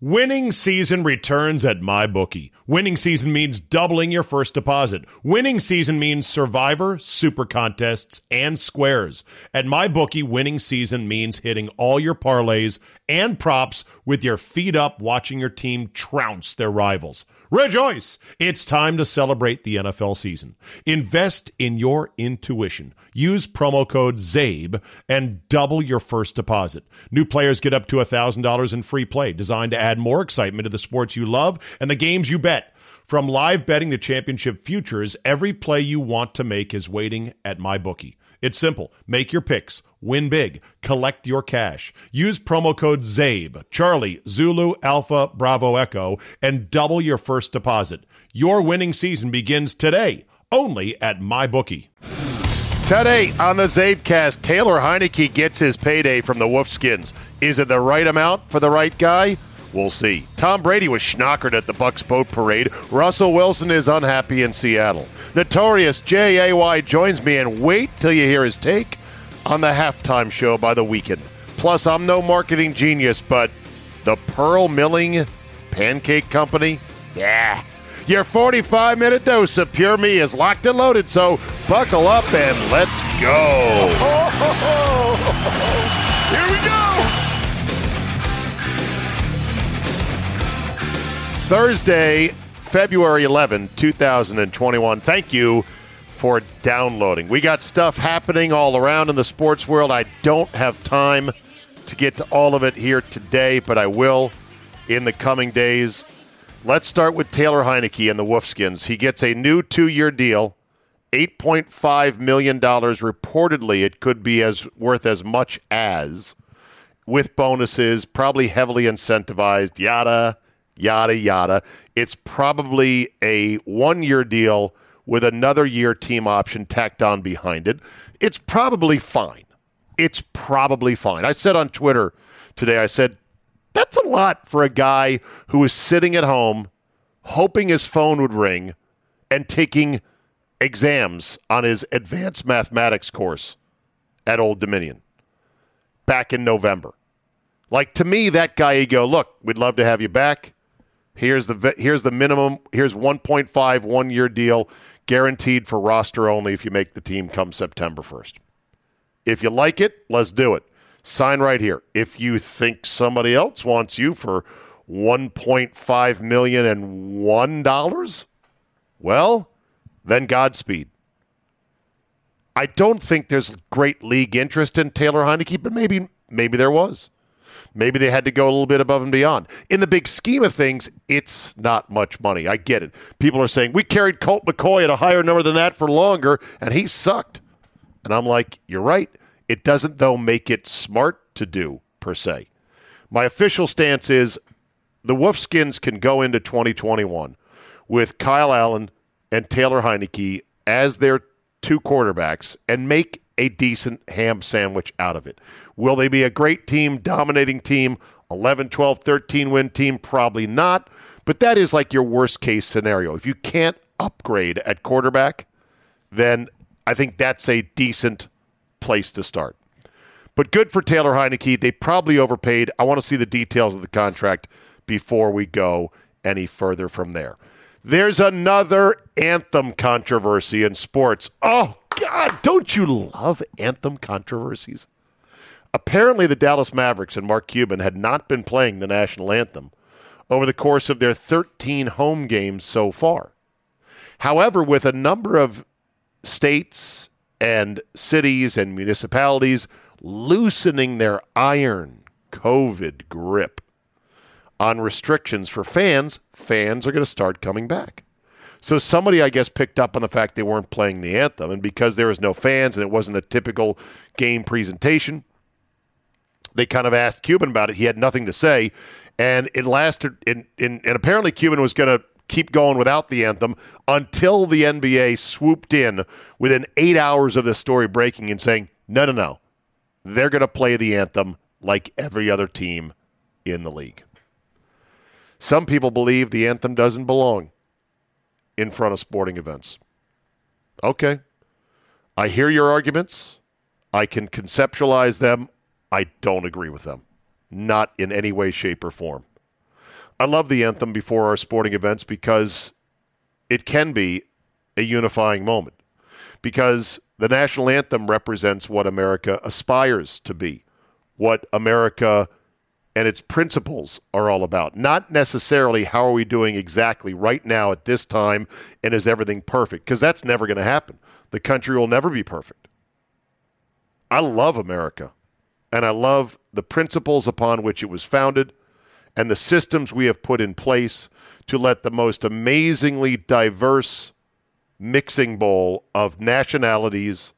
Winning season returns at MyBookie. Winning season means doubling your first deposit. Winning season means Survivor, Super Contests, and Squares. At MyBookie, winning season means hitting all your parlays and props with your feet up watching your team trounce their rivals. Rejoice! It's time to celebrate the NFL season. Invest in your intuition. Use promo code ZABE and double your first deposit. New players get up to $1,000 in free play, designed to add more excitement to the sports you love and the games you bet. From live betting to championship futures, every play you want to make is waiting at MyBookie. It's simple. Make your picks, win big, collect your cash. Use promo code ZABE, Charlie, Zulu, Alpha, Bravo, Echo, and double your first deposit. Your winning season begins today, only at MyBookie. Today on the Zabecast, Taylor Heinicke gets his payday from the Wolfskins. Is it the right amount for the right guy? We'll see. Tom Brady was schnockered at the Bucks boat parade. Russell Wilson is unhappy in Seattle. Notorious J.A.Y. joins me, and wait till you hear his take on the halftime show by the Weeknd. Plus, I'm no marketing genius, but the Pearl Milling Pancake Company? Yeah. Your 45 minute dose of Pure Me is locked and loaded, so buckle up and let's go. Thursday, February 11, 2021. Thank you for downloading. We got stuff happening all around in the sports world. I don't have time to get to all of it here today, but I will in the coming days. Let's start with Taylor Heinicke and the Wolfskins. He gets a new two year deal, $8.5 million. Reportedly, it could be as worth as much as with bonuses, probably heavily incentivized, yada, yada, yada. It's probably a one year deal with another year team option tacked on behind it. It's probably fine. It's probably fine. I said on Twitter today, I said, that's a lot for a guy who is sitting at home hoping his phone would ring and taking exams on his advanced mathematics course at Old Dominion back in November. Like to me, that guy, you go, look, we'd love to have you back. Here's the here's the minimum. Here's 1.5 one year deal, guaranteed for roster only if you make the team come September 1st. If you like it, let's do it. Sign right here. If you think somebody else wants you for 1.5 million and one dollars, well, then Godspeed. I don't think there's great league interest in Taylor Heinicke, but maybe maybe there was. Maybe they had to go a little bit above and beyond. In the big scheme of things, it's not much money. I get it. People are saying we carried Colt McCoy at a higher number than that for longer, and he sucked. And I'm like, you're right. It doesn't, though, make it smart to do, per se. My official stance is the Wolfskins can go into 2021 with Kyle Allen and Taylor Heinicke as their two quarterbacks and make a decent ham sandwich out of it. Will they be a great team, dominating team, 11, 12, 13 win team? Probably not. But that is like your worst case scenario. If you can't upgrade at quarterback, then I think that's a decent place to start. But good for Taylor Heinicke. They probably overpaid. I want to see the details of the contract before we go any further from there. There's another anthem controversy in sports. Oh, God, don't you love anthem controversies? Apparently, the Dallas Mavericks and Mark Cuban had not been playing the national anthem over the course of their 13 home games so far. However, with a number of states and cities and municipalities loosening their iron COVID grip on restrictions for fans, fans are going to start coming back. So somebody, I guess, picked up on the fact they weren't playing the anthem, and because there was no fans and it wasn't a typical game presentation, they kind of asked Cuban about it. He had nothing to say, and it lasted. In, and apparently, Cuban was going to keep going without the anthem until the NBA swooped in within eight hours of this story breaking and saying, "No, no, no, they're going to play the anthem like every other team in the league." Some people believe the anthem doesn't belong in front of sporting events. Okay. I hear your arguments. I can conceptualize them. I don't agree with them. Not in any way, shape, or form. I love the anthem before our sporting events because it can be a unifying moment. Because the national anthem represents what America aspires to be, what America and its principles are all about. Not necessarily how are we doing exactly right now at this time and is everything perfect, because that's never going to happen. The country will never be perfect. I love America, and I love the principles upon which it was founded and the systems we have put in place to let the most amazingly diverse mixing bowl of nationalities,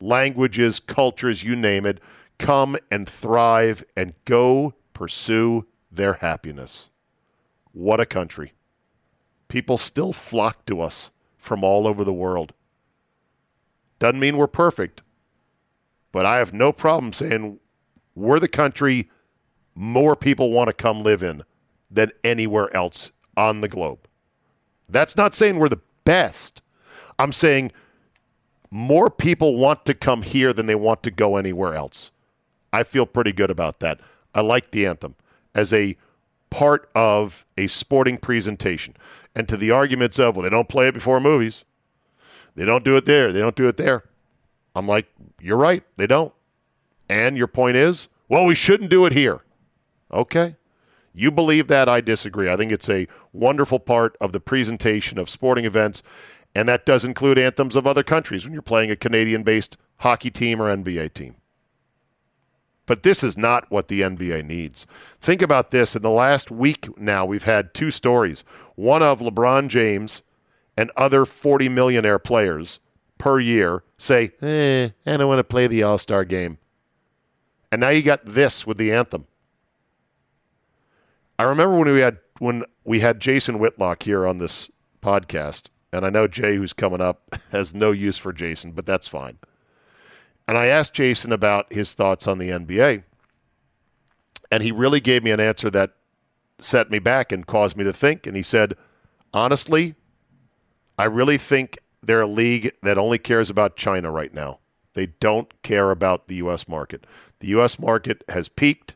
languages, cultures, you name it, come and thrive and go pursue their happiness. What a country. People still flock to us from all over the world. Doesn't mean we're perfect, but I have no problem saying we're the country more people want to come live in than anywhere else on the globe. That's not saying we're the best. I'm saying more people want to come here than they want to go anywhere else. I feel pretty good about that. I like the anthem as a part of a sporting presentation. And to the arguments of, well, they don't play it before movies, they don't do it there, they don't do it there. I'm like, you're right, they don't. And your point is, well, we shouldn't do it here. Okay. You believe that, I disagree. I think it's a wonderful part of the presentation of sporting events, and that does include anthems of other countries when you're playing a Canadian based hockey team or NBA team. But this is not what the NBA needs. Think about this. In the last week now, we've had two stories one of LeBron James and other 40 millionaire players per year say, eh, I don't want to play the All Star game. And now you got this with the anthem. I remember when we had when we had Jason Whitlock here on this podcast, and I know Jay, who's coming up, has no use for Jason, but that's fine. And I asked Jason about his thoughts on the NBA. And he really gave me an answer that set me back and caused me to think. And he said, honestly, I really think they're a league that only cares about China right now. They don't care about the U.S. market. The U.S. market has peaked,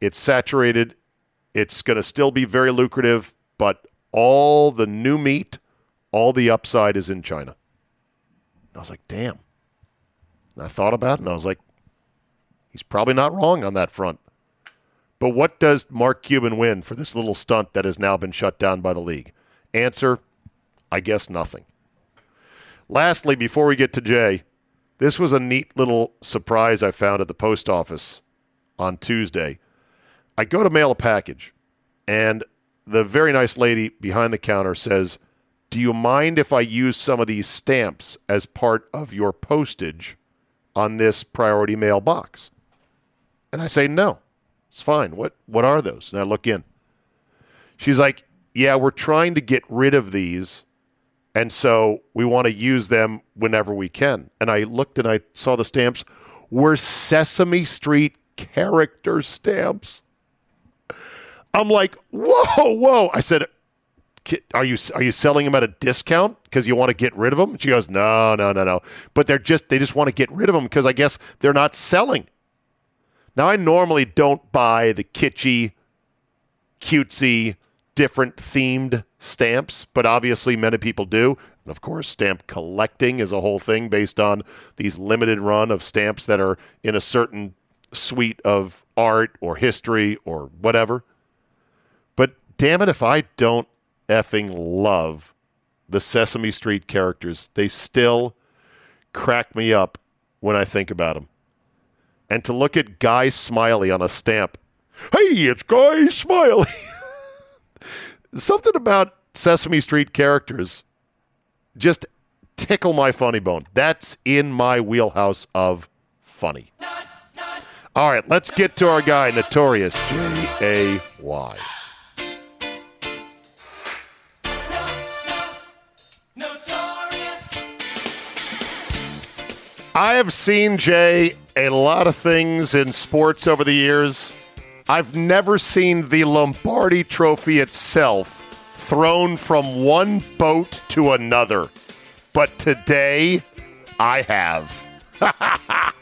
it's saturated, it's going to still be very lucrative, but all the new meat, all the upside is in China. I was like, damn. And I thought about it and I was like, he's probably not wrong on that front. But what does Mark Cuban win for this little stunt that has now been shut down by the league? Answer I guess nothing. Lastly, before we get to Jay, this was a neat little surprise I found at the post office on Tuesday. I go to mail a package, and the very nice lady behind the counter says, Do you mind if I use some of these stamps as part of your postage on this priority mailbox? And I say, no, it's fine. What, what are those? And I look in. She's like, yeah, we're trying to get rid of these. And so we want to use them whenever we can. And I looked and I saw the stamps were Sesame Street character stamps. I'm like, whoa, whoa. I said, are you are you selling them at a discount because you want to get rid of them? She goes, no, no, no, no. But they're just they just want to get rid of them because I guess they're not selling. Now I normally don't buy the kitschy, cutesy, different themed stamps, but obviously many people do. And of course, stamp collecting is a whole thing based on these limited run of stamps that are in a certain suite of art or history or whatever. But damn it if I don't effing love the Sesame Street characters. They still crack me up when I think about them. And to look at Guy Smiley on a stamp. Hey, it's Guy Smiley. Something about Sesame Street characters just tickle my funny bone. That's in my wheelhouse of funny. All right, let's get to our guy, Notorious J A Y. I have seen Jay a lot of things in sports over the years. I've never seen the Lombardi Trophy itself thrown from one boat to another. But today, I have.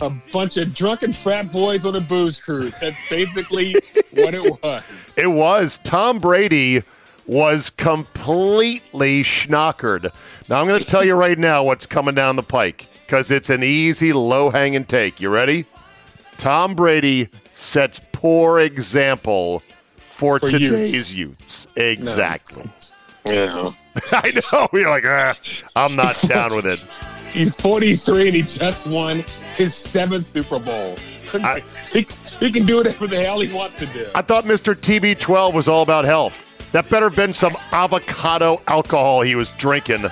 a bunch of drunken frat boys on a booze cruise. That's basically what it was. It was. Tom Brady was completely schnockered. Now, I'm going to tell you right now what's coming down the pike because it's an easy, low hanging take. You ready? Tom Brady sets poor example for, For today's youths. Exactly. Yeah. I know. You're like, ah, I'm not down with it. He's 43 and he just won his seventh Super Bowl. I- he, he can do whatever the hell he wants to do. I thought Mr. TB12 was all about health. That better have been some avocado alcohol he was drinking.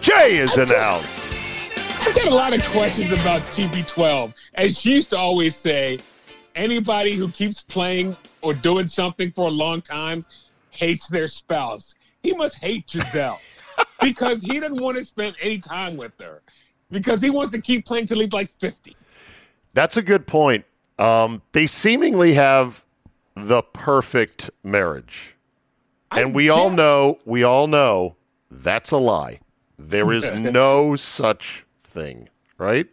Jay is in the house. I've got a lot of questions about TB12. As she used to always say, anybody who keeps playing or doing something for a long time hates their spouse. He must hate Gisele because he doesn't want to spend any time with her because he wants to keep playing till he's like 50. That's a good point. Um, they seemingly have the perfect marriage. And we all know, we all know that's a lie. There is no such thing, right?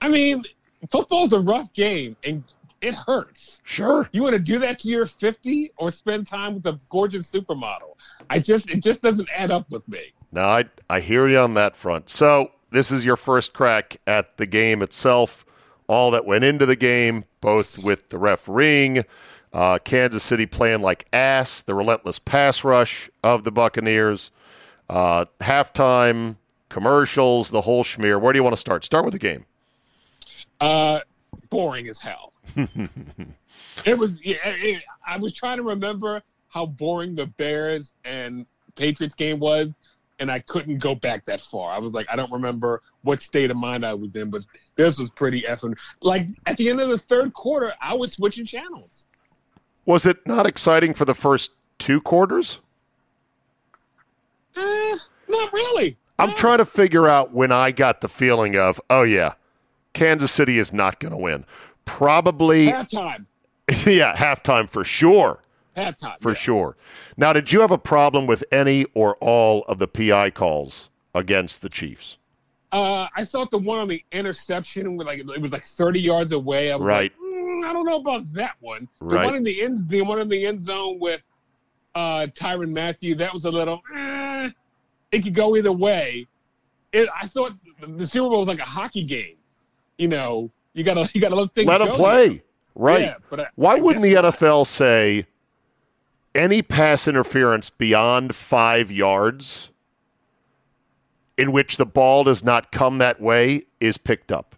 I mean, football's a rough game and it hurts. Sure. You want to do that to your 50 or spend time with a gorgeous supermodel? I just it just doesn't add up with me. No, I I hear you on that front. So this is your first crack at the game itself, all that went into the game, both with the refereeing, uh, Kansas City playing like ass, the relentless pass rush of the Buccaneers, uh, halftime commercials, the whole schmear. Where do you want to start? Start with the game. Uh, boring as hell. it was. Yeah, it, I was trying to remember how boring the Bears and Patriots game was, and I couldn't go back that far. I was like, I don't remember what state of mind I was in, but this was pretty effing. Like at the end of the third quarter, I was switching channels. Was it not exciting for the first two quarters? Eh, not really. I'm No. trying to figure out when I got the feeling of, oh yeah, Kansas City is not going to win. Probably, halftime. yeah, halftime for sure, Halftime for yeah. sure. Now, did you have a problem with any or all of the PI calls against the Chiefs? Uh, I thought the one on the interception like it was like 30 yards away. Right. like, "Mm, I don't know about that one. The one in the end, the one in the end zone with uh, Tyrann Mathieu, that was a little. Eh, it could go either way. It, I thought the Super Bowl was like a hockey game. You know, you gotta you gotta let things Let them play, right? Yeah, but I- Why I wouldn't the NFL say any pass interference beyond five yards in which the ball does not come that way is picked up?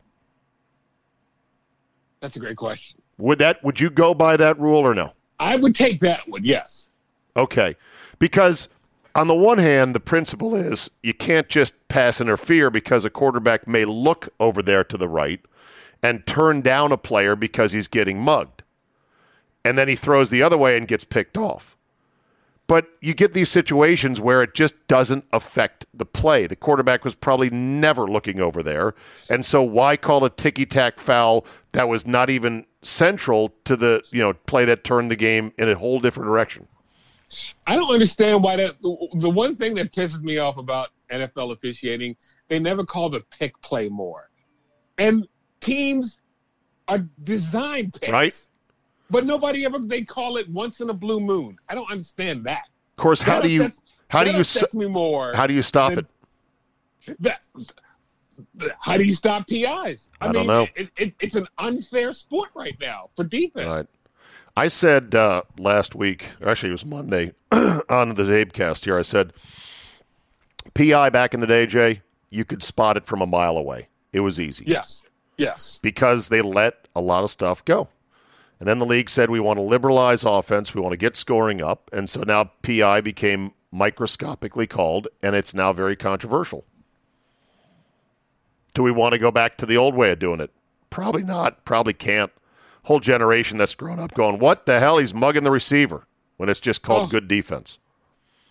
That's a great question. Would that would you go by that rule or no? I would take that one. Yes. Okay. Because on the one hand, the principle is you can't just pass interfere because a quarterback may look over there to the right and turn down a player because he's getting mugged. And then he throws the other way and gets picked off. But you get these situations where it just doesn't affect the play. The quarterback was probably never looking over there. And so why call a ticky tack foul that was not even central to the, you know, play that turned the game in a whole different direction? I don't understand why that. The one thing that pisses me off about NFL officiating, they never call the pick play more, and teams are designed picks, Right. But nobody ever they call it once in a blue moon. I don't understand that. Of course, how That do you how do you s- me more? how do you stop it? that how do you stop PIs? I don't know. It, it, it's an unfair sport right now for defense. Right. I said uh, last week, actually it was Monday, on the Zabecast here. I said, PI back in the day, Jay, you could spot it from a mile away. It was easy. Yes. Yes. Because they let a lot of stuff go. And then the league said we want to liberalize offense, we want to get scoring up, and so now PI became microscopically called, and it's now very controversial. Do we want to go back to the old way of doing it? Probably not. Probably can't. Whole generation that's grown up going, what the hell? He's mugging the receiver when it's just called Oh. good defense.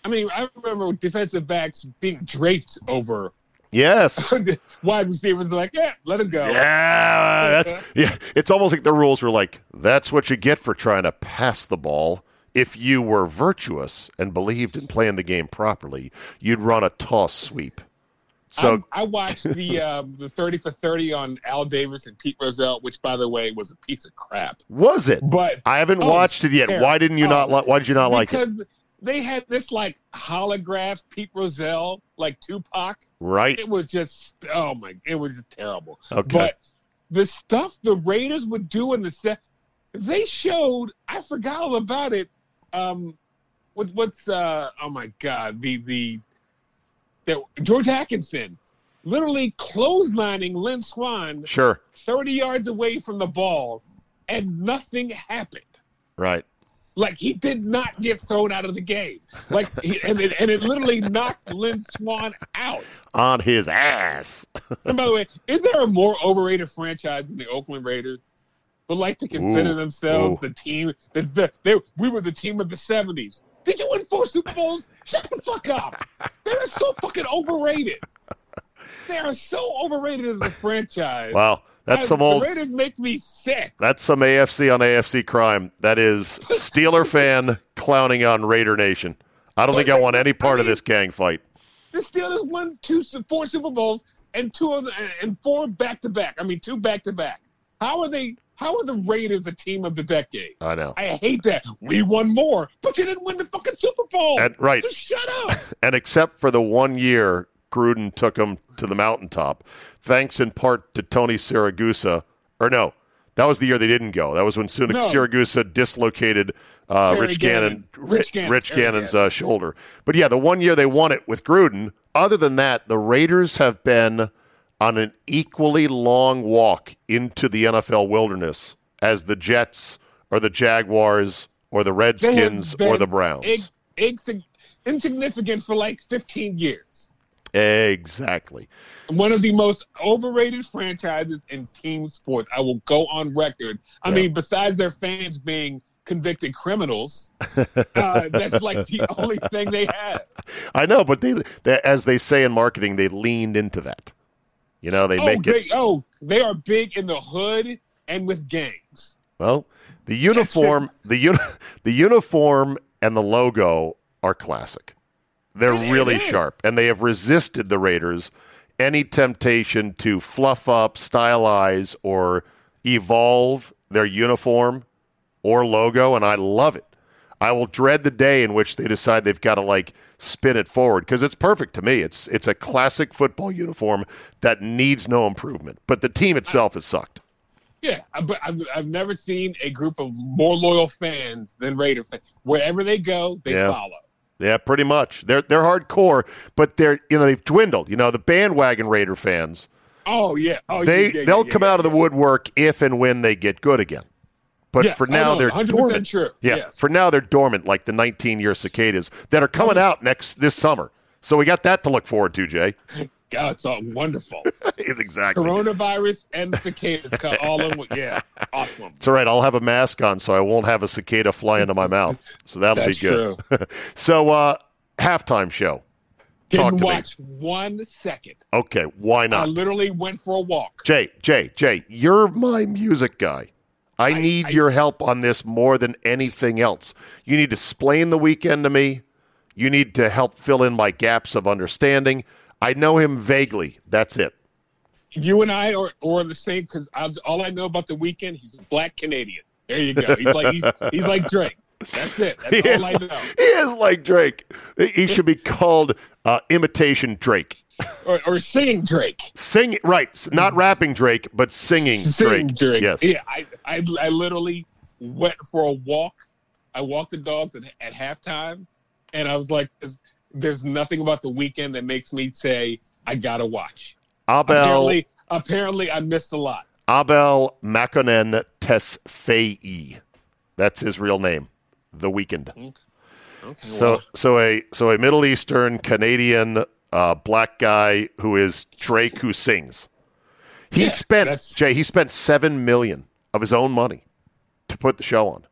I mean, I remember defensive backs being draped over Yes. wide receivers. Like, yeah, let him go. Yeah, that's yeah. It's almost like the rules were like, that's what you get for trying to pass the ball. If you were virtuous and believed in playing the game properly, you'd run a toss sweep. So I, I watched the um, the thirty for thirty on Al Davis and Pete Rozelle, which, by the way, was a piece of crap. was it? But I haven't Oh, watched it yet. terrible. Why didn't you Oh, not? Li- why did you not like it? They had this like holograph Pete Rozelle, like Tupac. Right? It was just oh my, it was terrible. Okay. But the stuff the Raiders would do in the set, they showed. I forgot all about it. Um, what what's uh oh my god the the the George Atkinson literally clotheslining Lynn Swann Sure. thirty yards away from the ball, and nothing happened. Right. Like he did not get thrown out of the game. Like he, and it, and it literally knocked Lynn Swann out. On his ass. And by the way, is there a more overrated franchise than the Oakland Raiders? Would like to consider Ooh, themselves ooh. the team that the, they we were the team of the seventies. Did you win four Super Bowls? Shut the fuck up. They're so fucking overrated. They are so overrated as a franchise. Wow. That's I- some old. Raiders make me sick. That's some AFC on AFC crime. That is Steeler fan clowning on Raider Nation. I don't think I want any part of this gang fight. The Steelers won two, four Super Bowls and two of the, and four back to back. I mean, two back to back. How are they? How are the Raiders a team of the decade? I know. I hate that. We won more, but you didn't win the fucking Super Bowl. And- right. So shut up. And except for the one year Gruden took him to the mountaintop, thanks in part to Tony Siragusa, or no, that was the year they didn't go. That was when Sun- No. Siragusa dislocated uh, Rich Gannon. Gannon, Rich Gannon. Rich Gannon's uh, shoulder. But yeah, the one year they won it with Gruden. Other than that, the Raiders have been on an equally long walk into the NFL wilderness as the Jets or the Jaguars or the Redskins or the Browns. ig- ig- insignificant for like 15 years. Exactly. One of the most overrated franchises in team sports. I will go on record. I Yeah. mean, besides their fans being convicted criminals, uh, that's like the only thing they have. I know, but they, they, as they say in marketing, they leaned into that. You know, they Oh make it. oh, they are big in the hood and with gangs. Well, the uniform, the uni- the uniform and the logo are classic. They're It- really sharp, and they have resisted the Raiders any temptation to fluff up, stylize, or evolve their uniform or logo, and I love it. I will dread the day in which they decide they've got to like spin it forward because it's perfect to me. It's it's a classic football uniform that needs no improvement, but the team itself has sucked. Yeah, but I've, I've never seen a group of more loyal fans than Raider fans. Wherever they go, they Yeah. follow. Yeah, pretty much. They're they're hardcore, but they're you know they've dwindled. You know the bandwagon Raider fans. Oh yeah, oh they yeah, yeah, they'll yeah, come out of the woodwork if and when they get good again. But for oh, now no, they're 100% dormant. true. Yeah, Yes. for now they're dormant, like the 19 year cicadas that are coming out next this summer. So we got that to look forward to, Jay. God, it's all wonderful. exactly. Coronavirus and cicadas all in one. Yeah, awesome. It's all right. I'll have a mask on, so I won't have a cicada fly into my mouth. So that'll That's be good. so uh, halftime show. Talk Didn't to me. watch one second. Okay, why not? I literally went for a walk. Jay, Jay, Jay, you're my music guy. I, need I- your help on this more than anything else. You need to explain the Weeknd to me. You need to help fill in my gaps of understanding. I know him vaguely. That's it. You and I are, are the same because all I know about the Weeknd, he's a black Canadian. There you go. He's like he's, he's like Drake. That's it. He That's is, all I know. he is like Drake. He should be called uh, imitation Drake. or, or singing Drake. Sing right, not rapping Drake, but singing, Singing Drake. Drake. Yes. Yeah, I, I, I literally went for a walk. I walked the dogs at, at halftime, and I was like, "There's- "There's nothing about the Weeknd that makes me say I gotta watch." Abel Apparently, apparently, I missed a lot. Abel Makonnen Tesfaye. That's his real name. The Weeknd. Okay, So well, so a so a Middle Eastern Canadian uh, black guy who is Drake who sings. He Yeah, spent that's- Jay. He spent seven million of his own money to put the show on.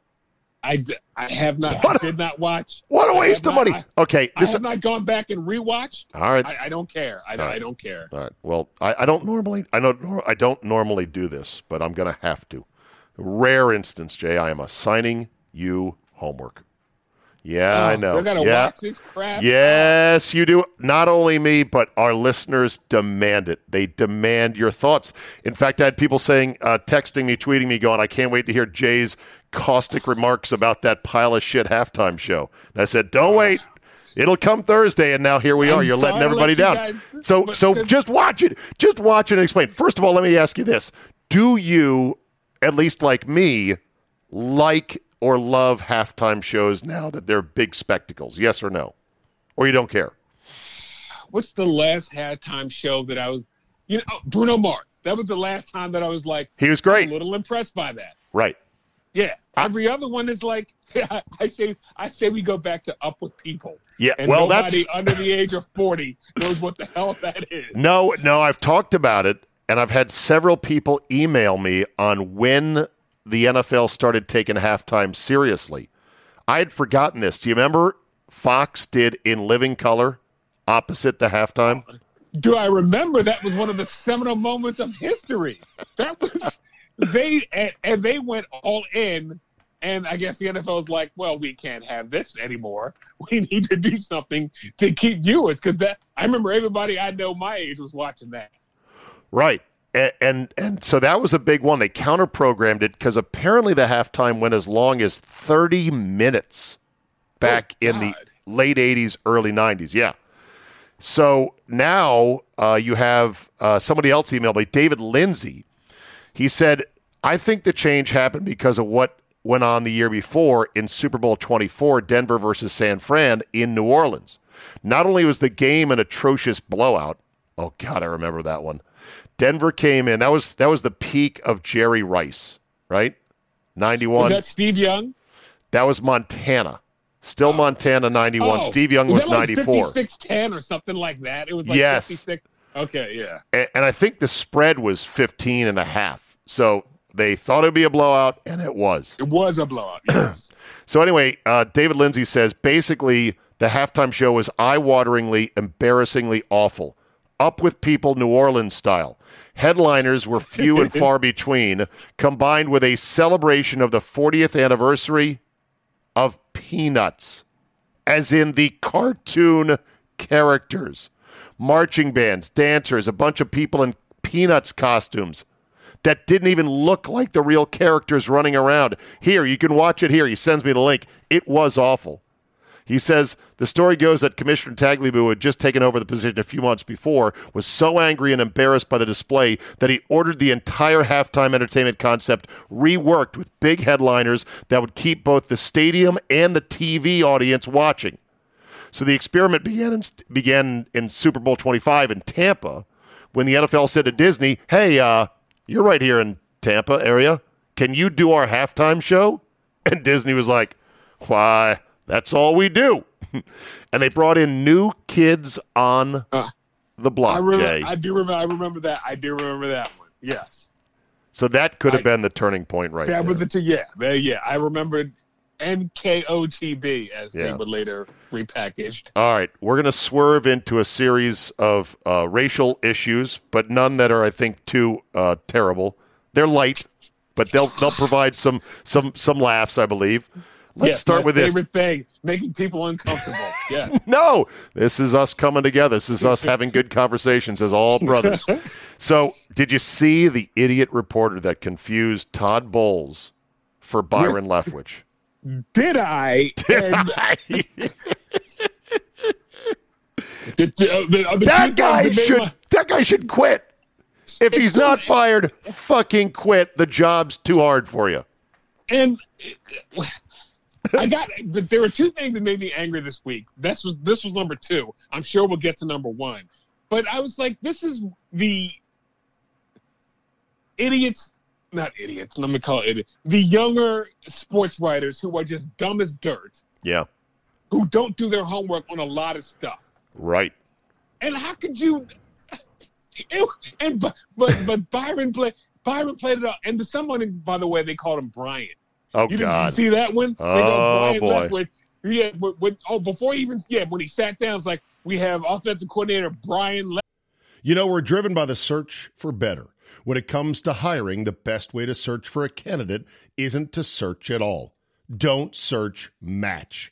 I, I have not, What I did not watch. What a I waste of not- money. I, okay, I this. have not gone back and rewatched. all right. I, I don't care. I, right. I don't care. All right. Well, I, I don't normally I don't nor- I don't normally do this, but I'm gonna have to. Rare instance, Jay. I am assigning you homework. Yeah, I Oh, know. We're gonna yeah. watch this crap. Yes, you do. Not only me, but our listeners demand it. They demand your thoughts. In fact, I had people saying, uh, texting me, tweeting me, going, I can't wait to hear Jay's caustic remarks about that pile of shit halftime show. And I said, don't wait. It'll come Thursday, and now here we I'm are. You're letting everybody let down. guys- so, so just watch it. Just watch it and explain. First of all, let me ask you this: Do you, at least like me, like or love halftime shows now that they're big spectacles? Yes or no? Or you don't care? What's the last halftime show that I was? You know, oh, Bruno Mars. That was the last time that I was like He was great, a little impressed by that. Right. Yeah. Every other one is like I say. I say we go back to Up with People. Yeah. And well, nobody that's under the age of forty knows what the hell that is. no, no. I've talked about it, and I've had several people email me on when the NFL started taking halftime seriously. I had forgotten this. Do you remember Fox did in living color opposite the halftime? Do I remember that was one of the seminal moments of history? That was they and, and they went all in, and I guess the NFL was like, "Well, we can't have this anymore. We need to do something to keep viewers." Because that I remember everybody I know my age was watching that. Right. And, and and so that was a big one. They counter programmed it because apparently the halftime went as long as 30 minutes back Oh, in the late 80s, early 90s. Yeah. So now uh, you have uh, somebody else emailed me, David Lindsay. He said, I think the change happened because of what went on the year before in Super Bowl 24, Denver versus San Fran in New Orleans. Not only was the game an atrocious blowout, oh God, I remember that one. Denver came in. That was that was the peak of Jerry Rice, right? Was 91. that Steve Young? that was Montana. Still Montana 91. Oh, Steve Young was, that like 94. 56-10 or something like that. It was like Yes. 56. Okay, yeah. and, and I think the spread was 15 and a half. So they thought it would be a blowout, and it was. It was a blowout. Yes. So anyway, uh, David Lindsay says basically the halftime show was eye-wateringly, embarrassingly awful. Up with people, New Orleans style. Headliners were few and far between, combined with a celebration of the 40th anniversary of Peanuts, as in the cartoon characters, marching bands, dancers, a bunch of people in Peanuts costumes that didn't even look like the real characters running around. Here, you can watch it here. He sends me the link. It was awful. He says the story goes that Commissioner Tagliabue, who had just taken over the position a few months before, was so angry and embarrassed by the display that he ordered the entire halftime entertainment concept reworked with big headliners that would keep both the stadium and the TV audience watching. So the experiment began in, began in Super Bowl 25 in Tampa when the NFL said to Disney, "Hey, uh, you're right here in Tampa area. Can you do our halftime show?" And Disney was like, "Why? That's all we do." and they brought in new kids on Uh, the I, block, remember, Jay. I do remember. I remember that. I do remember that one. Yes. so that could have I- been the turning point right that there. was the two. Yeah, there- yeah. I remembered NKOTB as Yeah. they were later repackaged. All right, we're going to swerve into a series of uh, racial issues, but none that are, I think, too uh, terrible. They're light, but they'll they'll provide some some some laughs, I believe. Let's Yes, start with this. favorite thing: making people uncomfortable. yeah. No, this is us coming together. This is us having good conversations as all brothers. So, did you see the idiot reporter that confused Todd Bowles for Byron Leftwich? Did I? And The- the- uh, the- the That guy should my- that guy should quit. If he's not fired, fucking quit. The job's too hard for you. and I got. But there were two things that made me angry this week. This was this was number two. I'm sure we'll get to number one. But I was like, this is the idiots, not idiots. Let me call it idiot. The younger sports writers who are just dumb as dirt, Yeah, who don't do their homework on a lot of stuff. right. And how could you? It, and but but but Byron played Byron played it out. And to someone, by the way, they called him Brian. Oh You God. see that one? Oh, boy. Leftwich. Yeah, when, oh, before he even yeah, when he sat down, it's like we have offensive coordinator Brian. Le- You know, we're driven by the search for better. When it comes to hiring, the best way to search for a candidate isn't to search at all. Don't search, match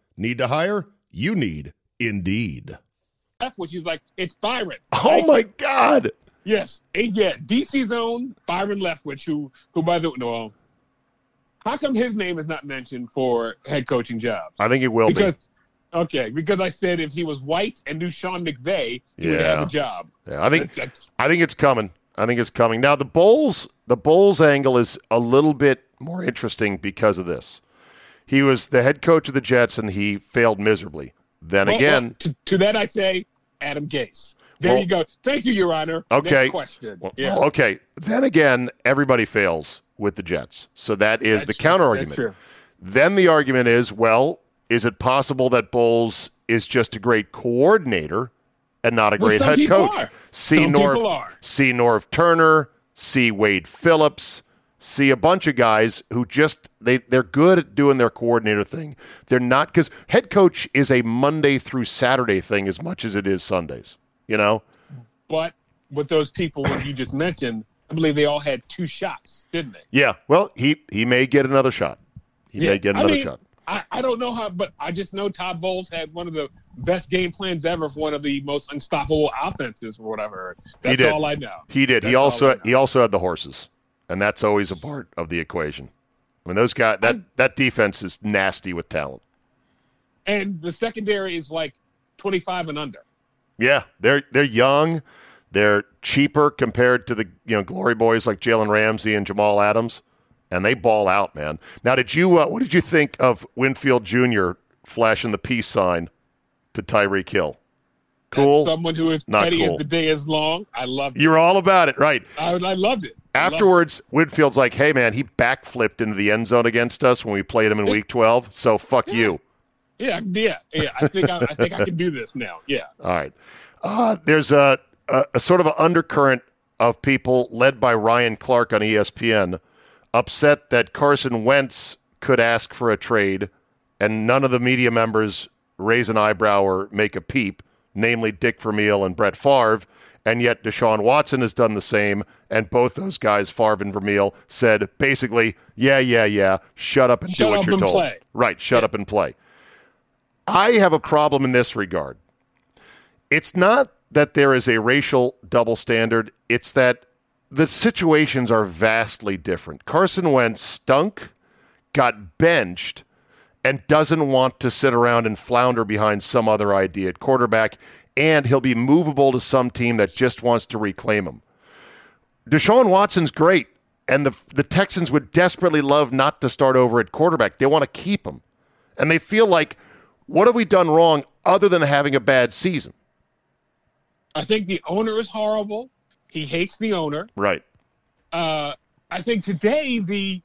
Need to hire? You need Indeed. Leftwich, he's like, it's Byron. Oh Like, my God. Yes, eh, yeah, DC's own Byron Leftwich, who who by the way, well, how come his name is not mentioned for head coaching jobs? I think it will because be. okay, because I said if he was white and knew Sean McVay, he would have a job. Yeah, I think That's- that's- I think it's coming. I think it's coming. Now the Bowles, the Bowles angle is a little bit more interesting because of this. He was the head coach of the Jets and he failed miserably. Then well, again, well, to, to that I say Adam Gase. There Well- you go. Thank you, Your Honor. Okay. Next question. well, yeah. okay. Then again, everybody fails with the Jets. So that is That's the counter That's argument. true. Then the argument is, well, is it possible that Bowles is just a great coordinator and not a Well, great some head coach? are. See Some Norv, see Norv Turner, see Wade Phillips, see a bunch of guys who just they they're good at doing their coordinator thing. They're not because head coach is a Monday through Saturday thing as much as it is Sundays. You know, But with those people what you just mentioned, I believe they all had two shots, didn't they? yeah. Well, he he may get another shot. He may get I another mean, shot. I, I don't know how, but I just know Todd Bowles had one of the best game plans ever for one of the most unstoppable offenses or whatever. That's did. all I know. He did. he That's all also he also had the horses, and that's always a part of the equation. I mean, those guys that that defense is nasty with talent. And the secondary is like 25 and under. Yeah, they're they're young, they're cheaper compared to the you know glory boys like Jalen Ramsey and Jamal Adams, and they ball out, man. Now, did you uh, what did you think of Winfield Jr. flashing the peace sign to Tyreek Hill? Cool. As someone who is Not petty cool. as the day is long, I loved it. You're all about it, right? I, I loved it. Afterwards, Winfield's like, "Hey, man, he backflipped into the end zone against us when we played him in Week 12. So fuck you." Yeah, yeah, yeah. I think I, I think I can do this now. Yeah. All right. Uh, there's a, a, a sort of an undercurrent of people led by Ryan Clark on ESPN upset that Carson Wentz could ask for a trade and none of the media members raise an eyebrow or make a peep, namely Dick Vermeil and Brett Favre. And yet Deshaun Watson has done the same. And both those guys, Favre and Vermeil, said basically, yeah, yeah, yeah, shut up and Shut do what up you're and told. play. Right, shut up and play. I have a problem in this regard. It's not that there is a racial double standard, it's that the situations are vastly different. Carson Wentz stunk, got benched, and doesn't want to sit around and flounder behind some other idea at quarterback, and he'll be movable to some team that just wants to reclaim him. Deshaun Watson's great, and the the Texans would desperately love not to start over at quarterback. They want to keep him. And they feel like, what have we done wrong other than having a bad season? I think the owner is horrible. He hates the owner. Right. Uh, I think today the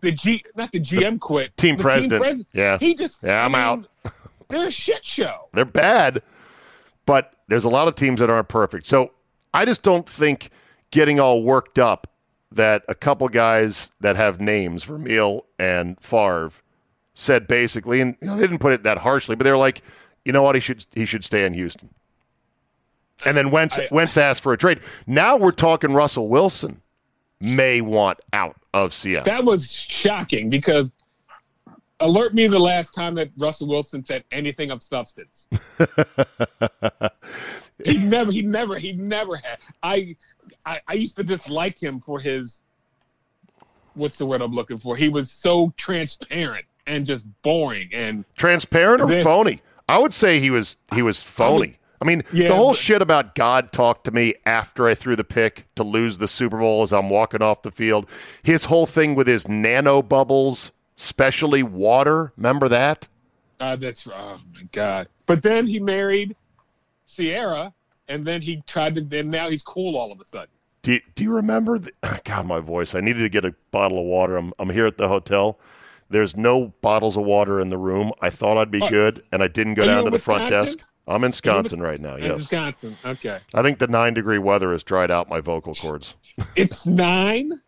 the G not the GM quit team the president. pres- Yeah. he just Yeah, I'm I out. They're a shit show. They're bad, but there's a lot of teams that aren't perfect. So I just don't think getting all worked up that a couple guys that have names, Vermeil and Favre, said basically, and you know they didn't put it that harshly, but they were like, you know what, he should he should stay in Houston. And then Wentz, I- Wentz asked for a trade. Now we're talking Russell Wilson may want out of Seattle. That was shocking because alert me the last time that Russell Wilson said anything of substance. he never, he never, he never had. I, I, I used to dislike him for his. What's the word I'm looking for? He was so transparent and just boring and Transparent or Then- phony? I would say he was he was phony. I mean, Yeah, the whole but- shit about God talked to me after I threw the pick to lose the Super Bowl as I'm walking off the field. His whole thing with his nano bubbles, specially water. Remember that? uh, that's oh my god. But then he married Ciara, and then he tried to. And now he's cool all of a sudden. Do you, do you remember? The, God, my voice. I needed to get a bottle of water. I'm, I'm here at the hotel. There's no bottles of water in the room. I thought I'd be Oh. good, and I didn't go down to the front desk. I'm in Wisconsin right now. In Yes, Wisconsin. Okay. I think the nine degree weather has dried out my vocal cords. It's nine.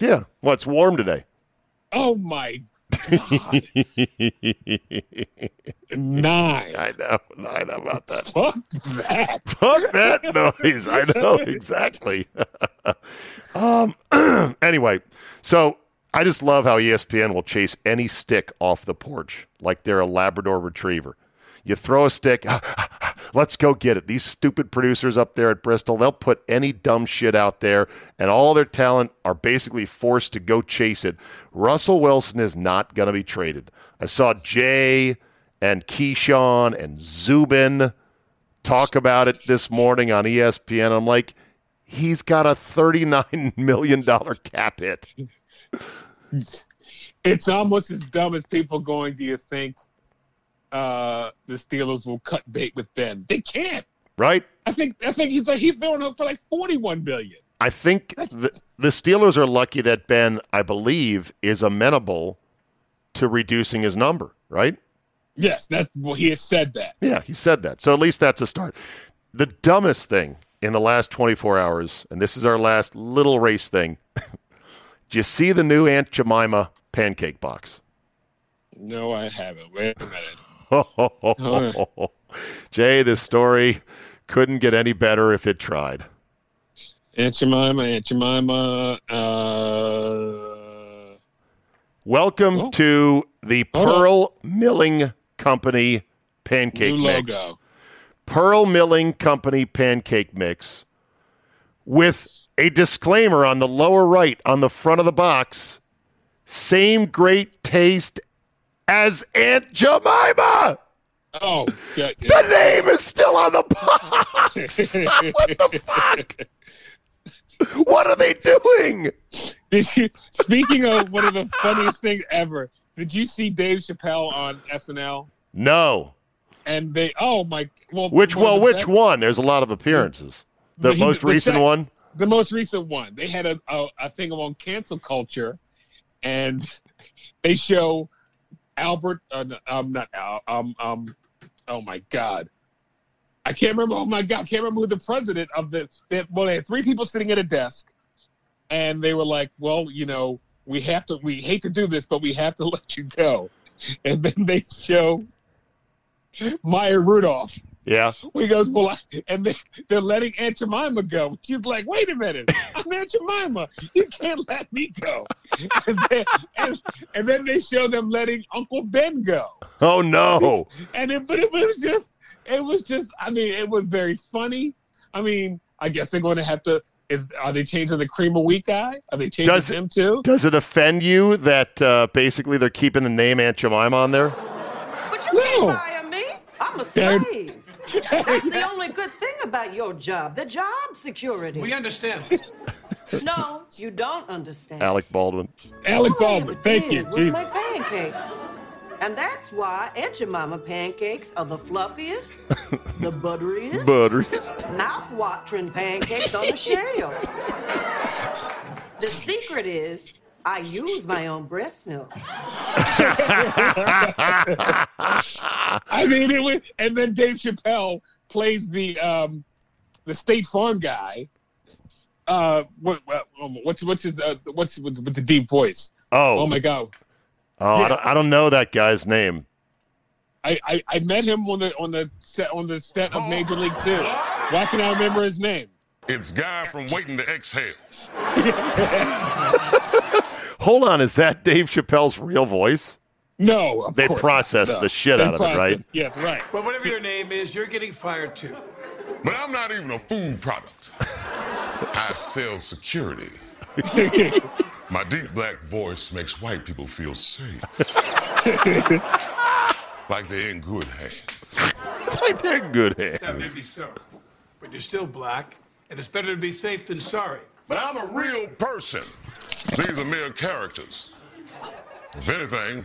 Yeah, well, it's warm today. Oh my god. nine. I know. I know about that. Fuck that. Fuck that noise. I know exactly. um. anyway, so I just love how ESPN will chase any stick off the porch like they're a Labrador Retriever. You throw a stick, let's go get it. These stupid producers up there at Bristol, they'll put any dumb shit out there, and all their talent are basically forced to go chase it. Russell Wilson is not going to be traded. I saw Jay and Keyshawn and Zubin talk about it this morning on ESPN. I'm like, he's got a $39 million cap hit. It's almost as dumb as people going, Do you think uh, the Steelers will cut bait with Ben? They can't. Right? I think I think he's like he's throwing up for like forty one billion. I think the, the Steelers are lucky that Ben, I believe, is amenable to reducing his number, right? Yes, that's well, he has said that. Yeah, he said that. So at least that's a start. The dumbest thing in the last 24 hours, and this is our last little race thing. Do you see the new Aunt Jemima pancake box? No, I haven't. Wait a minute. Jay, this story couldn't get any better if it tried. Aunt Jemima, Aunt Jemima. Uh, Welcome Oh. to the. Pearl Milling Company pancake new mix. logo. Pearl Milling Company pancake mix with a disclaimer on the lower right on the front of the box. Same great taste as Aunt Jemima. Oh, yeah, The name is still on the box. what the fuck? What are they doing? Did you? Speaking of one of the funniest things ever, did you see Dave Chappelle on SNL? No. And they, oh my, well, Which one well, which best- one? There's a lot of appearances. The he- most the recent sec- one. The most recent one. They had a, a, a thing on cancel culture, and they show Albert. Uh, um, not Al. Um, um. Oh my God. I can't remember. Oh my God, I can't remember who the president of the. They had, well, they had three people sitting at a desk, and they were like, "Well, you know, we have to. We hate to do this, but we have to let you go." And then they show Maya Rudolph. Yeah. He goes, well, I, and they, they're letting Aunt Jemima go. She's like, wait a minute, I'm Aunt Jemima. You can't let me go. And then, and, and then they show them letting Uncle Ben go. Oh no. And it, but it was just, it was just, I mean, it was very funny. I mean, I guess they're going to have to. Is are they changing the cream of wheat guy? Are they changing Does- him too? Does it offend you that uh, basically they're keeping the name Aunt Jemima on there? But you No. can't fire me. I'm a Dad. slave. That's the only good thing about your job, the job security. We understand. No, you don't understand. Alec Baldwin. Alec All Baldwin, ever thank you. Was Jesus. make pancakes. And that's why Aunt Jemima pancakes are the fluffiest, the butteriest, Butteriest. mouth-watering pancakes on the shelves. The secret is I use my own breast milk. I mean, it was, and then Dave Chappelle plays the um, the State Farm guy. Uh, what, what what's what's his, uh, what's with, with the deep voice? Oh, Oh my god! oh, yeah. I, don't, I don't know that guy's name. I, I, I met him on the on the set on the set of Major League Two. Why can I remember his name? It's guy from waiting to exhale. Hold on, is that Dave Chappelle's real voice? No, of They course processed not. the shit They out of it, right? processed- Yes, right. But whatever your name is, you're getting fired too. But I'm not even a food product. I sell security. My deep black voice makes white people feel safe. like they're in good hands. Like they're in good That may hands. be so. But you're still black, and it's better to be safe than sorry. But I'm a real person. These are mere characters. If anything,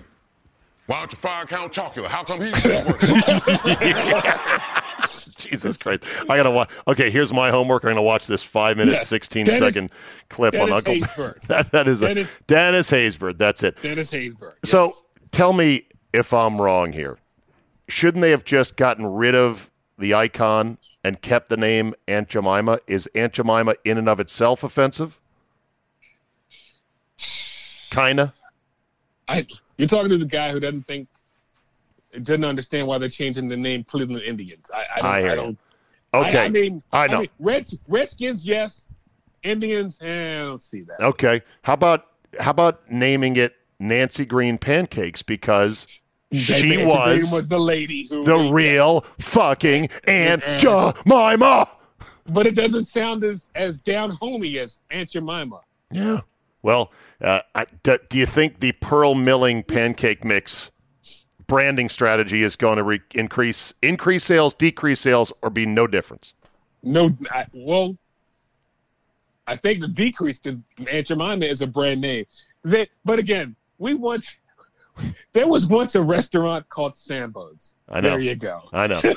why don't you fire Count Chocula? How come he's still working? Jesus Christ. I got to watch. Okay, here's my homework. I'm going to watch this five minute, Yes. 16 Dennis- second clip on Uncle. Haysbert. that, that is a, Dennis- Dennis Haysbert. That's it. Dennis Haysbert. So tell me if I'm wrong here. Shouldn't they have just gotten rid of the icon and kept the name Aunt Jemima? Is Aunt Jemima in and of itself offensive? Kinda. I, you're talking to the guy who doesn't think, doesn't understand why they're changing the name Cleveland Indians. I, I don't. I I, hear you. don't. Okay. I, I mean, I know. mean, Reds, Redskins, yes. Indians, eh, I don't see that. Okay. How about how about naming it Nancy Green Pancakes because she was, was the lady who. the real fucking Aunt Jemima. but it doesn't sound as as down homey as Aunt Jemima. Yeah. Well, uh, I, do, do you think the pearl milling pancake mix branding strategy is going to re- increase increase sales, decrease sales, or be no difference? No, I, well, I think the decrease to Aunt Jemima is a brand name. That, but again, we once there was once a restaurant called Sambo's. I know. There you go. I know.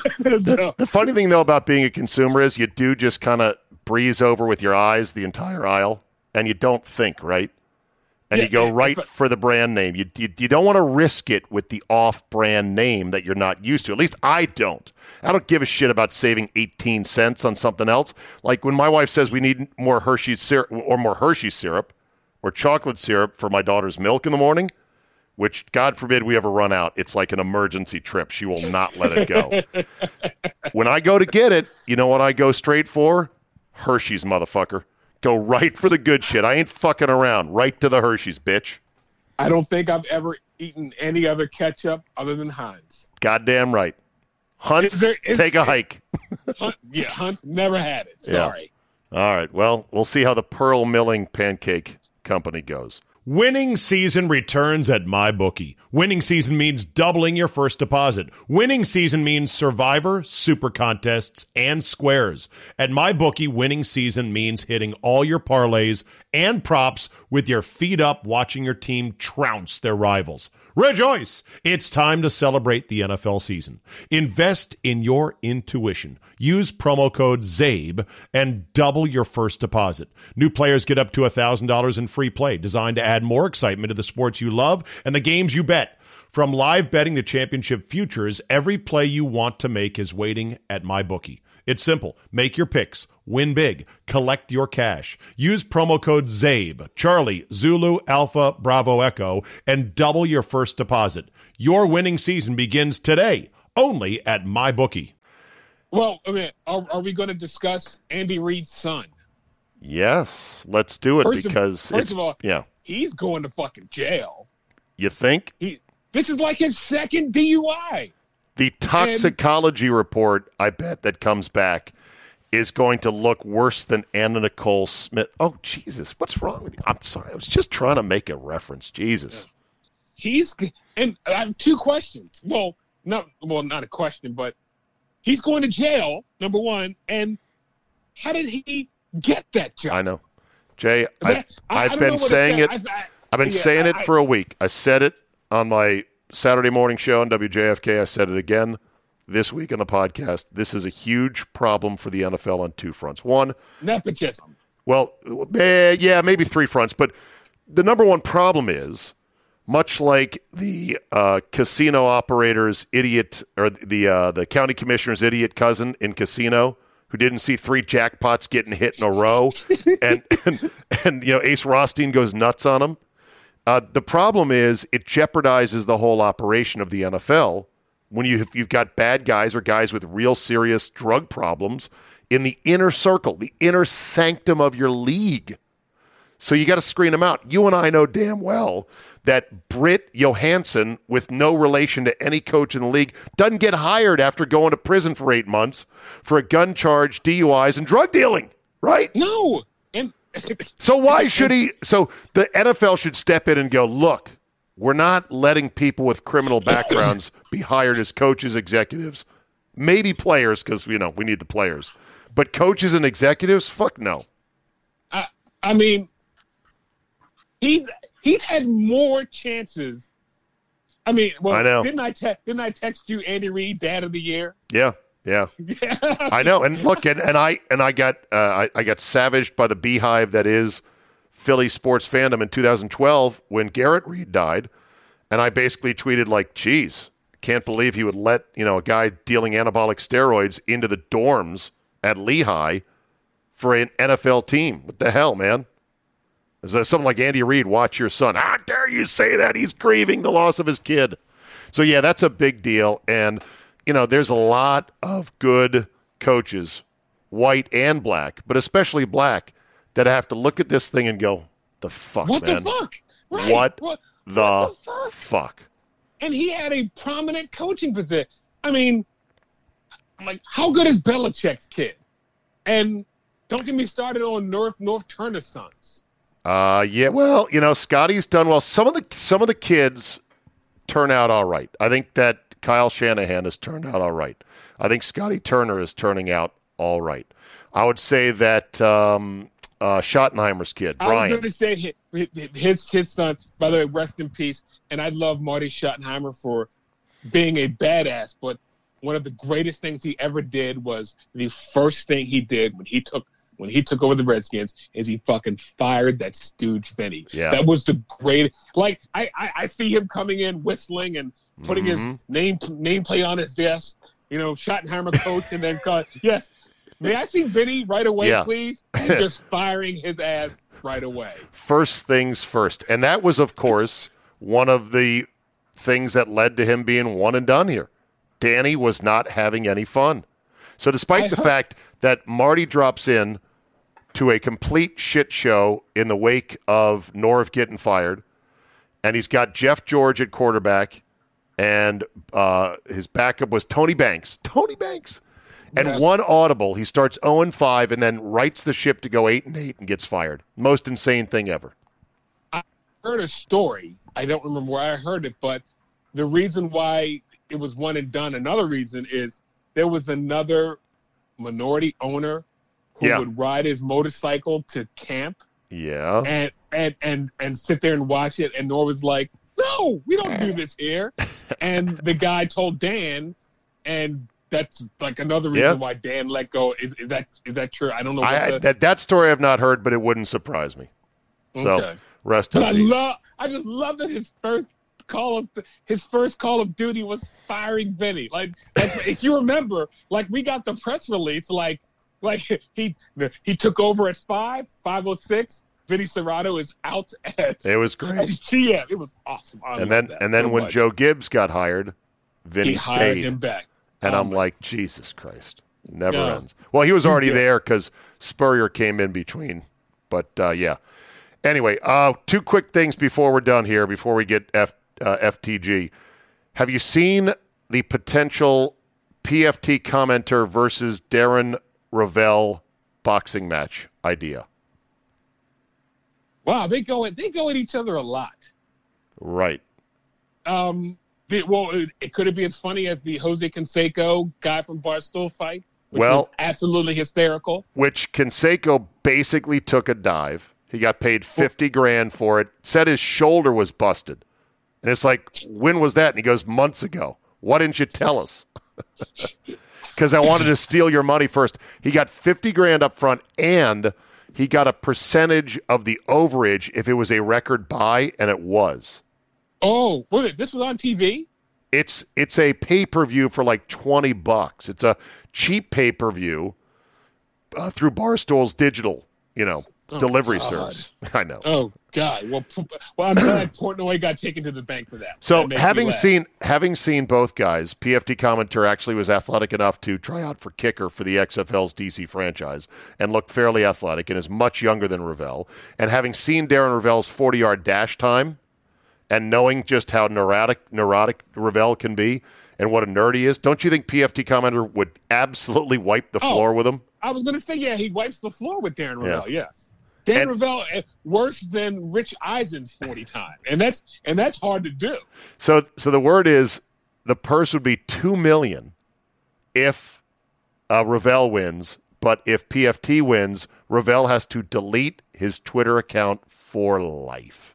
So, the funny thing though about being a consumer is you do just kind of breeze over with your eyes the entire aisle, and you don't think, right? And Yeah, you go yeah, right but- for the brand name. You, you you don't want to risk it with the off-brand name that you're not used to. At least I don't. I don't give a shit about saving 18 cents on something else. Like when my wife says we need more Hershey's syrup or more Hershey syrup or chocolate syrup for my daughter's milk in the morning, which God forbid we ever run out. It's like an emergency trip. She will not let it go. when I go to get it, you know what I go straight for? Hershey's, motherfucker. Go right for the good shit. I ain't fucking around. Right to the Hershey's, bitch. I don't think I've ever eaten any other ketchup other than Heinz. Goddamn right. Hunt's, Is there- is- take a hike. Hunt, yeah, Hunt never had it. Yeah. Sorry. All right. Well, we'll see how the Pearl Milling Pancake Company goes. Winning season returns at MyBookie. Winning season means doubling your first deposit. Winning season means Survivor, Super Contests, and Squares. At MyBookie, winning season means hitting all your parlays and props with your feet up watching your team trounce their rivals. Rejoice! It's time to celebrate the NFL season. Invest in your intuition. Use promo code ZABE and double your first deposit. New players get up to $1,000 in free play, designed to add more excitement to the sports you love and the games you bet. From live betting to championship futures, every play you want to make is waiting at MyBookie. It's simple. Make your picks, win big, collect your cash. Use promo code ZABE, Charlie, Zulu, Alpha, Bravo, Echo, and double your first deposit. Your winning season begins today, only at MyBookie. Well, I mean, are, are we going to discuss Andy Reid's son? Yes, let's do it First of- because first it's of all- yeah. He's going to fucking jail. You think He this is like his second DUI. The toxicology report? I bet that comes back is going to look worse than Anna Nicole Smith. Oh Jesus, what's wrong with you? I'm sorry. I was just trying to make a reference. Jesus. He's and I have two questions. Well, not well, not a question, but he's going to jail. Number one, and how did he get that job? I know. Jay, I, I- I I've don't been saying it. I- I- I've been yeah, saying it for a week. I said it on my Saturday morning show on WJFK. I said it again this week on the podcast. This is a huge problem for the NFL on two fronts. One, nepotism. Well, eh, yeah, maybe three fronts. But the number one problem is, much like the uh, casino operator's idiot or the uh, the county commissioner's idiot cousin in Casino, who didn't see three jackpots getting hit in a row, and and, and you know Ace Rothstein goes nuts on him. Uh, the problem is it jeopardizes the whole operation of the NFL when you you've got bad guys or guys with real serious drug problems in the inner circle, the inner sanctum of your league. So you got to screen them out. You and I know damn well that Britt Johansson, with no relation to any coach in the league, doesn't get hired after going to prison for eight months for a gun charge, DUIs, and drug dealing, right? No. So why should he? So the NFL should step in and go, look, we're not letting people with criminal backgrounds be hired as coaches, executives, maybe players, because you know we need the players, but coaches and executives, fuck no. I, I mean, he's he's had more chances. I mean, well, I know. Didn't I te- didn't I text you Andy Reid, Dad of the Year? Yeah, yeah, I know. And look, and, and I and I got uh, I, I got savaged by the beehive that is Philly sports fandom in 2012 when Garrett Reid died, and I basically tweeted like, "Geez, can't believe he would let you know a guy dealing anabolic steroids into the dorms at Lehigh for an NFL team. What the hell, man?" Is that something like Andy Reid? Watch your son. How dare you say that? He's grieving the loss of his kid. So yeah, that's a big deal, and you know, there's a lot of good coaches, white and black, but especially black, that have to look at this thing and go, "The fuck, What man? the fuck? Right. What What, the, what the fuck? fuck?" And he had a prominent coaching position. I mean, I'm like, how good is Belichick's kid? And don't get me started on Norv Norv Turner's sons. Uh, yeah. Well, you know, Scotty's done well. Some of the some of the kids turn out all right. I think that Kyle Shanahan has turned out all right. I think Scotty Turner is turning out all right. I would say that um, uh, Schottenheimer's kid, I was going to say his his son. By the way, rest in peace. And I love Marty Schottenheimer for being a badass. But one of the greatest things he ever did was the first thing he did when he took when he took over the Redskins is he fucking fired that stooge Vinny. Yeah. That was the great. Like I, I I see him coming in whistling and putting Mm-hmm. his name nameplate on his desk. You know, Schottenheimer coach, and then cut. yes. May I see Vinny right away, Yeah. please? And just firing his ass right away. first things first. And that was, of course, one of the things that led to him being one and done here. Danny was not having any fun. So, despite I the heard- fact that Marty drops in to a complete shit show in the wake of Norv getting fired, and he's got Jeff George at quarterback, and uh, his backup was Tony Banks. Tony Banks. And Yes. one audible, he starts 0 and 5 and then rights the ship to go 8 and 8 and gets fired. Most insane thing ever. I heard a story. I don't remember where I heard it, but the reason why it was one and done, another reason is there was another minority owner who Yeah. would ride his motorcycle to camp Yeah. and and and and sit there and watch it, and Nor was like, "No, we don't do this here." and the guy told Dan, and that's like another reason Yeah. why Dan let go. Is, is that is that true? I don't know. I, the, that, that story I've not heard, but it wouldn't surprise me. So, Okay. rest in But I peace. love, I just love that his first call of his first call of duty was firing Vinny. Like if you remember, like we got the press release, like, like he he took over at five five oh six. Vinny Cerrato is out at it was at great. GM. It was awesome. I And then and then so when much. Joe Gibbs got hired, Vinny he hired stayed. him back, And Oh I'm my- like, Jesus Christ. Never No. ends. Well, he was already Yeah. there because Spurrier came in between. But uh, yeah. Anyway, uh, two quick things before we're done here, before we get F, uh, FTG. Have you seen the potential PFT commenter versus Darren Rovell boxing match idea? wow, they go at they go at each other a lot. Right. Um, the, well, it, it could it be as funny as the Jose Canseco guy from Barstool fight? Which Well- absolutely hysterical. which Canseco basically took a dive. He got paid 50 grand for it, said his shoulder was busted. And it's like, when was that? And he goes, months ago. Why didn't you tell us? Because I wanted to steal your money first. He got 50 grand up front and he got a percentage of the overage if it was a record buy, and it was. Oh, wait, this was on TV. It's it's a pay per view for like twenty bucks. It's a cheap pay per view uh, through Barstool's digital, you know, Oh, delivery God. service. I know. Oh God. Well, well, I'm glad Portnoy got taken to the bank for that. So That having seen having seen both guys, PFT commenter actually was athletic enough to try out for kicker for the XFL's DC franchise and looked fairly athletic and is much younger than Rovell. And having seen Darren Rovell's 40 yard dash time and knowing just how neurotic neurotic Rovell can be and what a nerd he is, don't you think PFT commenter would absolutely wipe the Oh. floor with him? I was going to say, yeah, he wipes the floor with Darren Yeah. Yes, Dan And- Rovell eh, worse than Rich Eisen's forty time, and that's and that's hard to do. So so the word is the purse would be two million if uh, Rovell wins, but if PFT wins, Rovell has to delete his Twitter account for life.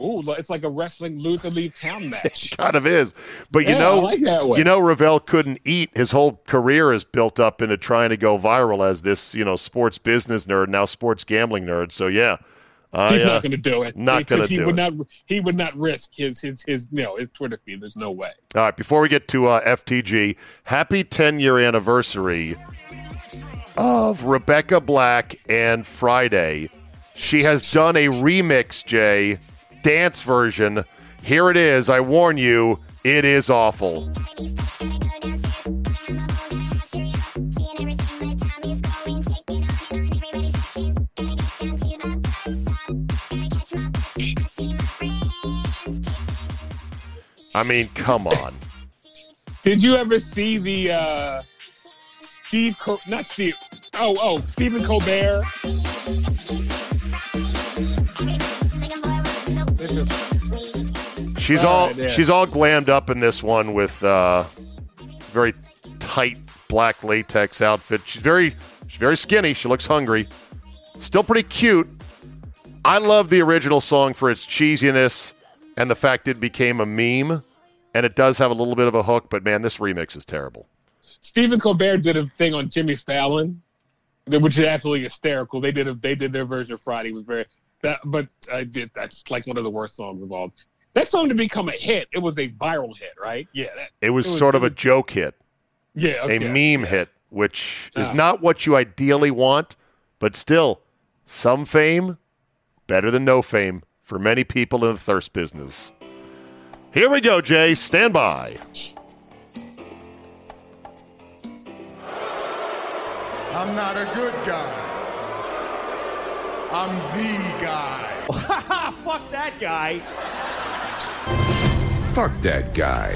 Ooh, it's like a wrestling loser leave town match. Kind of is, but you Yeah, know, like you know, Rovell couldn't eat. His whole career is built up into trying to go viral as this, you know, sports business nerd, now sports gambling nerd. So yeah, I, He's uh, not going to do it. not because gonna he do would it. not. He would not risk his his his you know his Twitter feed. There's no way. All right, before we get to uh, FTG, happy 10 year anniversary of Rebecca Black and Friday. She has done a remix, Jay, dance version. Here it is. I warn you, it is awful. I mean, come on. Did you ever see the uh Steve? Co- not Steve. Oh, oh, Stephen Colbert. She's All she's all glammed up in this one with uh, very tight black latex outfit. She's very she's very skinny. She looks hungry. Still pretty cute. I love the original song for its cheesiness and the fact it became a meme. And it does have a little bit of a hook, but man, this remix is terrible. Stephen Colbert did a thing on Jimmy Fallon, which is absolutely hysterical. They did a they did their version of Friday. It was very that, but I did that's like one of the worst songs of all. That song to become a hit, it was a viral hit, right? Yeah, that, It was It was- sort of a joke hit, yeah, a okay. meme hit, which is Ah. not what you ideally want, but still, some fame better than no fame for many people in the thirst business. Here we go, Jay. Stand by. I'm not a good guy. I'm the guy. Fuck that guy. Fuck that guy.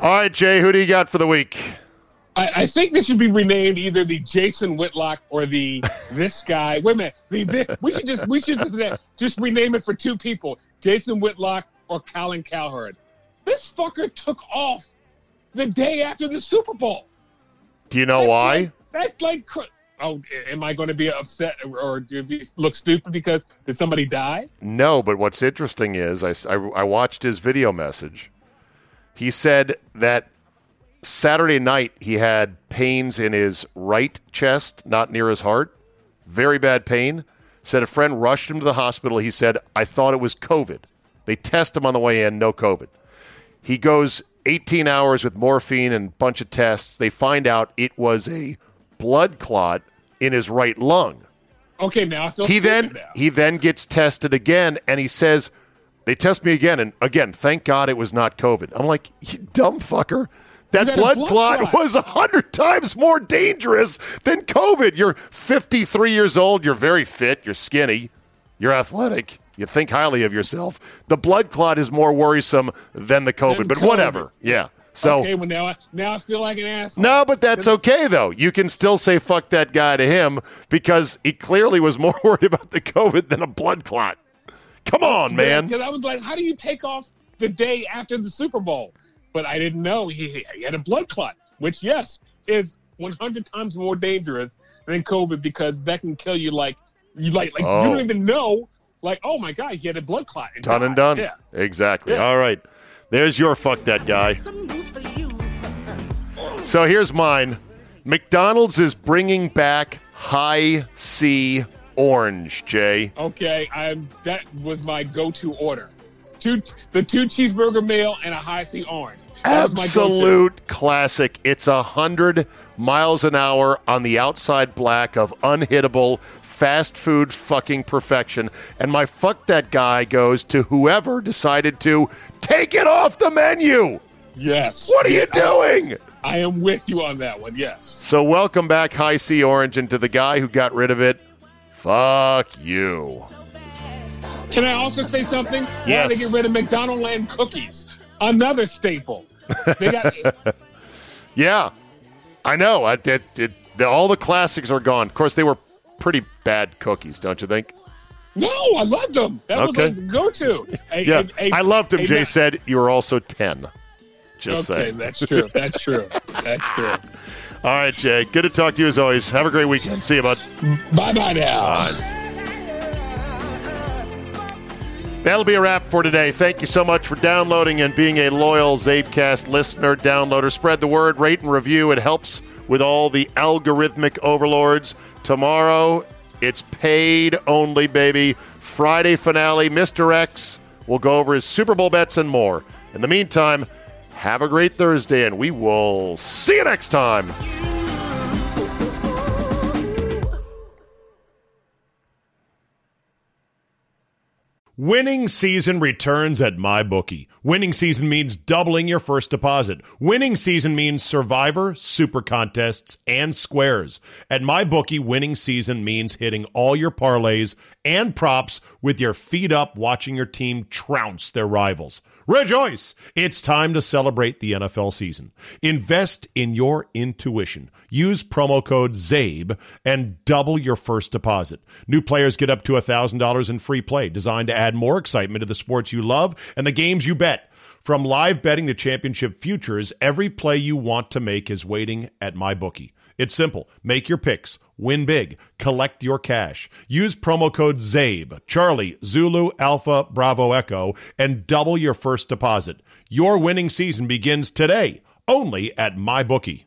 All right, Jay, who do you got for the week? I, I think this should be renamed either the Jason Whitlock or the this guy. Wait a minute, the, the, we should just we should just, just rename it for two people: Jason Whitlock or Colin Cowherd. This fucker took off the day after the Super Bowl. Do you know That's why? like- that's like, cr- oh, am I going to be upset or, do look stupid because did somebody die? No, but what's interesting is I, I, I watched his video message. He said that Saturday night he had pains in his right chest, not near his heart. Very bad pain. Said a friend rushed him to the hospital. He said, I thought it was COVID. They test him on the way in, no COVID. He goes 18 hours with morphine and a bunch of tests. They find out it was a blood clot in his right lung. Okay, now he then now. he then gets tested again and he says they test me again and again thank god it was not covid. I'm like you dumb fucker. That You got a blood, blood clot, clot. was a hundred times more dangerous than covid. You're 53 years old. You're very fit. You're skinny. You're athletic. You think highly of yourself. The blood clot is more worrisome than the covid Than but COVID. whatever. Yeah so okay, well now I, now I feel like an asshole. no, but that's okay though. You can still say fuck that guy to him because he clearly was more worried about the COVID than a blood clot. Come on, man. Because I was like, how do you take off the day after the Super Bowl? But I didn't know he, he had a blood clot, which, yes, is 100 times more dangerous than COVID because that can kill you like, you like, like Oh. you don't oh. even know, like, oh my God, he had a blood clot. And Done and done. Yeah. Exactly. Yeah. All right. There's your fuck that guy. So here's mine. McDonald's is bringing back High C Orange, Jay. Okay, I'm that was my go-to order. Two the two cheeseburger meal and a Hi-C orange. That was my go-to. Absolute classic. It's a hundred miles an hour on the outside black of unhittable fast food fucking perfection. And my fuck that guy goes to whoever decided to take it off the menu. Yes. What are you doing? I am with you on that one. Yes. So welcome back, Hi-C Orange, and to the guy who got rid of it. Fuck you. Can I also say something? Why Yes. they get rid of McDonaldland cookies? Another staple. They got Yeah, I know. I, it, it, the, all the classics are gone. Of course, they were pretty bad cookies, don't you think? No. I loved them. That was Okay. like go-to. A- Yeah, a- I loved him. Jay said you were also ten. Just Okay, saying. that's true. That's true. That's true. All right, Jay. Good to talk to you as always. Have a great weekend. See you, bud. Bye bye now. That'll be a wrap for today. Thank you so much for downloading and being a loyal Zabecast listener, downloader. Spread the word, rate and review. It helps with all the algorithmic overlords. Tomorrow, it's paid only, baby. Friday finale, Mr. X will go over his Super Bowl bets and more. In the meantime, have a great Thursday, and we will see you next time. Winning season returns at MyBookie. Winning season means doubling your first deposit. Winning season means Survivor, Super Contests, and Squares. At MyBookie, winning season means hitting all your parlays and props with your feet up watching your team trounce their rivals. Rejoice! It's time to celebrate the NFL season. Invest in your intuition. Use promo code ZABE and double your first deposit. New players get up to $1,000 in free play, designed to add more excitement to the sports you love and the games you bet. From live betting to championship futures, every play you want to make is waiting at MyBookie. It's simple. Make your picks, win big, collect your cash. Use promo code ZABE, Charlie, Zulu, Alpha, Bravo, Echo, and double your first deposit. Your winning season begins today, only at MyBookie.